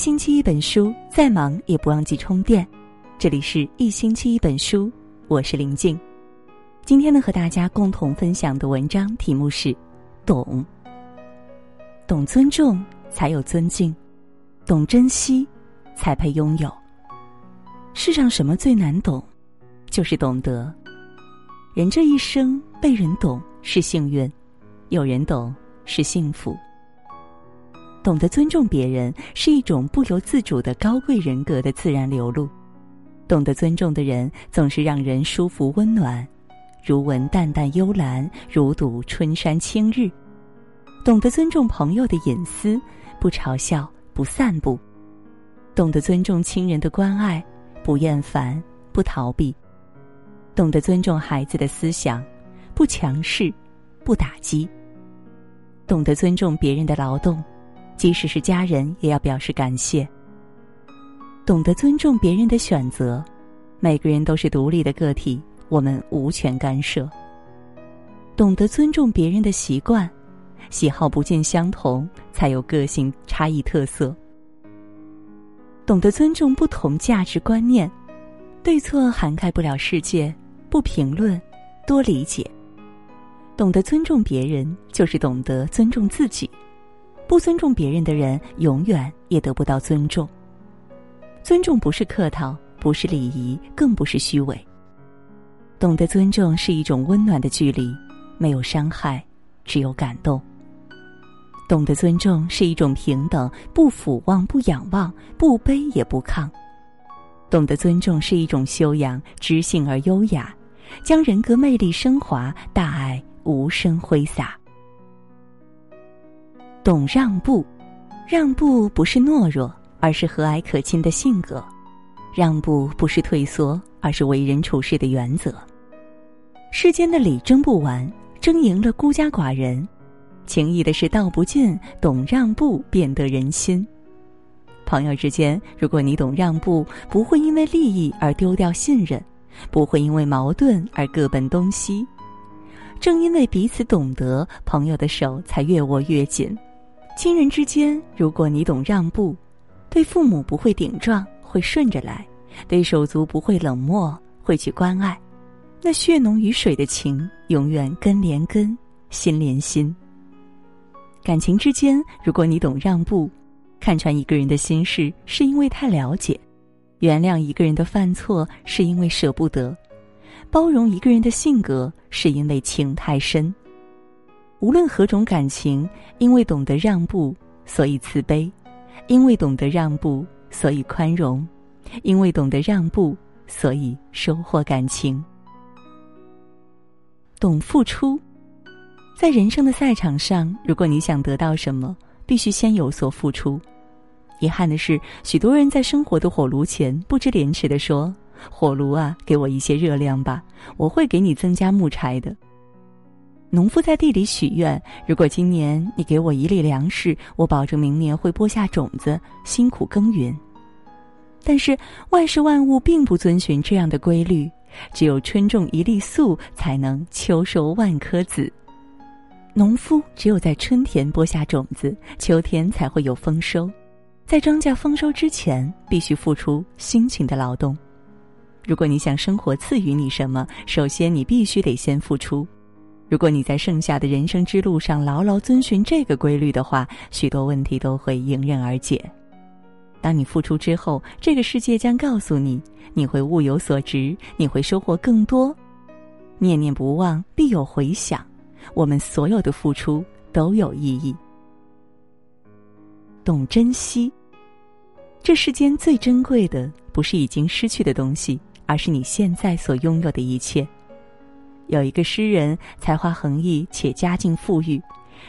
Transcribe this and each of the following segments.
星期一本书，再忙也不忘记充电。这里是一星期一本书，我是林静。今天呢，和大家共同分享的文章题目是“懂”。懂尊重，才有尊敬；懂珍惜，才配拥有。世上什么最难懂？就是懂得。人这一生被人懂是幸运，有人懂是幸福。懂得尊重别人是一种不由自主的高贵人格的自然流露。懂得尊重的人总是让人舒服温暖，如闻淡淡幽兰，如睹春山青日。懂得尊重朋友的隐私，不嘲笑，不散步。懂得尊重亲人的关爱，不厌烦，不逃避。懂得尊重孩子的思想，不强势，不打击。懂得尊重别人的劳动。即使是家人，也要表示感谢。懂得尊重别人的选择，每个人都是独立的个体，我们无权干涉。懂得尊重别人的习惯，喜好不尽相同，才有个性差异特色。懂得尊重不同价值观念，对错涵盖不了世界，不评论，多理解。懂得尊重别人，就是懂得尊重自己。不尊重别人的人，永远也得不到尊重。尊重不是客套，不是礼仪，更不是虚伪。懂得尊重是一种温暖的距离，没有伤害，只有感动。懂得尊重是一种平等，不俯望，不仰望，不卑也不亢。懂得尊重是一种修养，知性而优雅，将人格魅力升华，大爱无声挥洒。懂让步，让步不是懦弱，而是和蔼可亲的性格；让步不是退缩，而是为人处事的原则。世间的理争不完，争赢了孤家寡人；情义的事道不尽，懂让步便得人心。朋友之间，如果你懂让步，不会因为利益而丢掉信任，不会因为矛盾而各奔东西。正因为彼此懂得，朋友的手才越握越紧。亲人之间，如果你懂让步，对父母不会顶撞，会顺着来；对手足不会冷漠，会去关爱。那血浓于水的情，永远根连根，心连心。感情之间，如果你懂让步，看穿一个人的心事，是因为太了解；原谅一个人的犯错，是因为舍不得；包容一个人的性格，是因为情太深。无论何种感情，因为懂得让步，所以慈悲；因为懂得让步，所以宽容；因为懂得让步，所以收获感情。懂付出，在人生的赛场上，如果你想得到什么，必须先有所付出。遗憾的是，许多人在生活的火炉前不知廉耻的说：“火炉啊，给我一些热量吧，我会给你增加木柴的。”农夫在地里许愿：“如果今年你给我一粒粮食，我保证明年会播下种子，辛苦耕耘。”但是万事万物并不遵循这样的规律，只有春种一粒粟，才能秋收万颗子。农夫只有在春天播下种子，秋天才会有丰收。在庄稼丰收之前，必须付出辛勤的劳动。如果你想生活赐予你什么，首先你必须得先付出。如果你在剩下的人生之路上牢牢遵循这个规律的话，许多问题都会迎刃而解。当你付出之后，这个世界将告诉你，你会物有所值，你会收获更多。念念不忘，必有回响。我们所有的付出都有意义。懂珍惜，这世间最珍贵的不是已经失去的东西，而是你现在所拥有的一切。有一个诗人，才华横溢且家境富裕，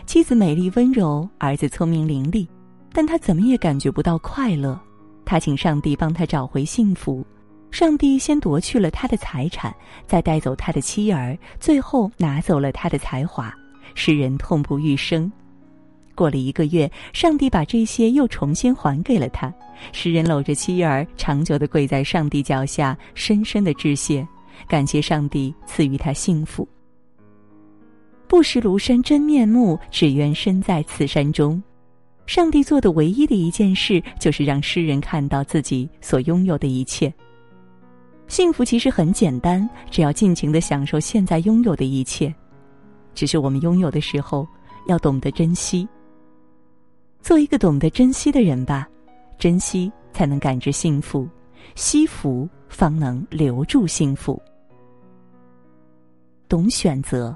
妻子美丽温柔，儿子聪明伶俐，但他怎么也感觉不到快乐。他请上帝帮他找回幸福，上帝先夺去了他的财产，再带走他的妻儿，最后拿走了他的才华。诗人痛不欲生。过了一个月，上帝把这些又重新还给了他。诗人搂着妻儿，长久的跪在上帝脚下，深深的致谢。感谢上帝赐予他幸福。不识庐山真面目，只缘身在此山中。上帝做的唯一的一件事，就是让诗人看到自己所拥有的一切。幸福其实很简单，只要尽情的享受现在拥有的一切。只是我们拥有的时候，要懂得珍惜。做一个懂得珍惜的人吧，珍惜才能感知幸福，惜福方能留住幸福。懂选择。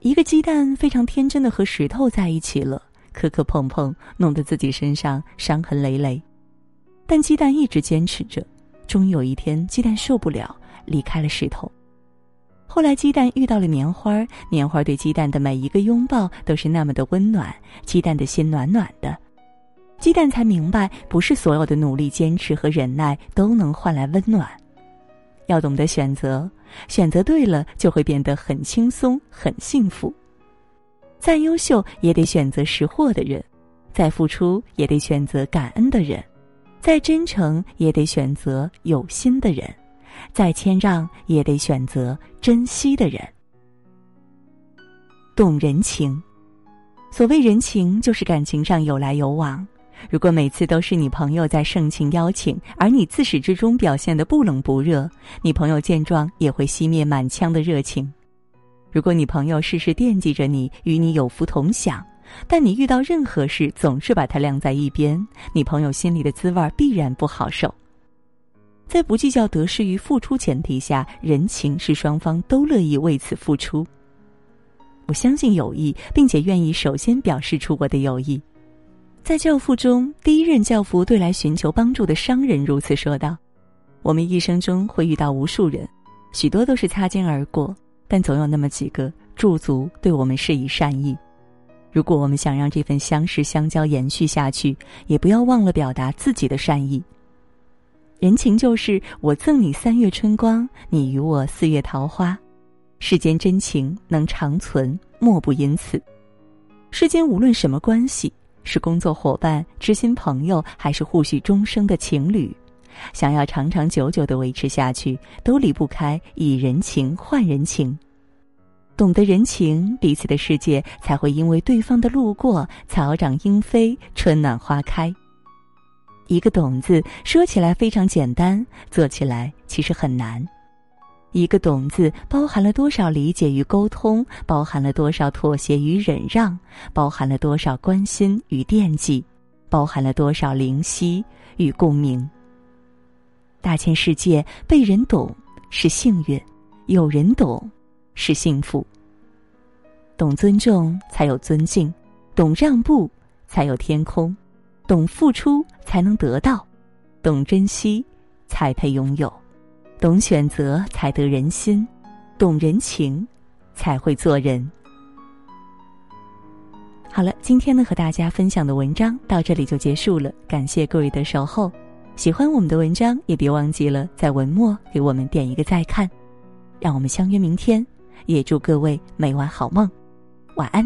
一个鸡蛋非常天真的和石头在一起了，磕磕碰碰，弄得自己身上伤痕累累。但鸡蛋一直坚持着，终于有一天，鸡蛋受不了，离开了石头。后来，鸡蛋遇到了棉花，棉花对鸡蛋的每一个拥抱都是那么的温暖，鸡蛋的心暖暖的。鸡蛋才明白，不是所有的努力、坚持和忍耐都能换来温暖。要懂得选择，选择对了，就会变得很轻松、很幸福。再优秀，也得选择识货的人；再付出，也得选择感恩的人；再真诚，也得选择有心的人。再谦让，也得选择珍惜的人。懂人情，所谓人情，就是感情上有来有往。如果每次都是你朋友在盛情邀请，而你自始至终表现的不冷不热，你朋友见状也会熄灭满腔的热情。如果你朋友事事惦记着你，与你有福同享，但你遇到任何事总是把他晾在一边，你朋友心里的滋味必然不好受。在不计较得失与付出前提下，人情是双方都乐意为此付出。我相信友谊，并且愿意首先表示出我的友谊。在《教父》中，第一任教父对来寻求帮助的商人如此说道：“我们一生中会遇到无数人，许多都是擦肩而过，但总有那么几个驻足对我们施以善意。如果我们想让这份相识相交延续下去，也不要忘了表达自己的善意。”人情就是我赠你三月春光，你与我四月桃花。世间真情能长存，莫不因此。世间无论什么关系，是工作伙伴、知心朋友，还是互许终生的情侣，想要长长久久的维持下去，都离不开以人情换人情。懂得人情，彼此的世界才会因为对方的路过，草长莺飞，春暖花开。一个“懂”字说起来非常简单，做起来其实很难。一个“懂”字包含了多少理解与沟通，包含了多少妥协与忍让，包含了多少关心与惦记，包含了多少灵犀与共鸣。大千世界，被人懂是幸运，有人懂是幸福。懂尊重才有尊敬，懂让步才有天空。懂付出才能得到，懂珍惜才配拥有，懂选择才得人心，懂人情才会做人。好了，今天呢和大家分享的文章到这里就结束了，感谢各位的守候。喜欢我们的文章，也别忘记了在文末给我们点一个再看。让我们相约明天，也祝各位每晚好梦，晚安。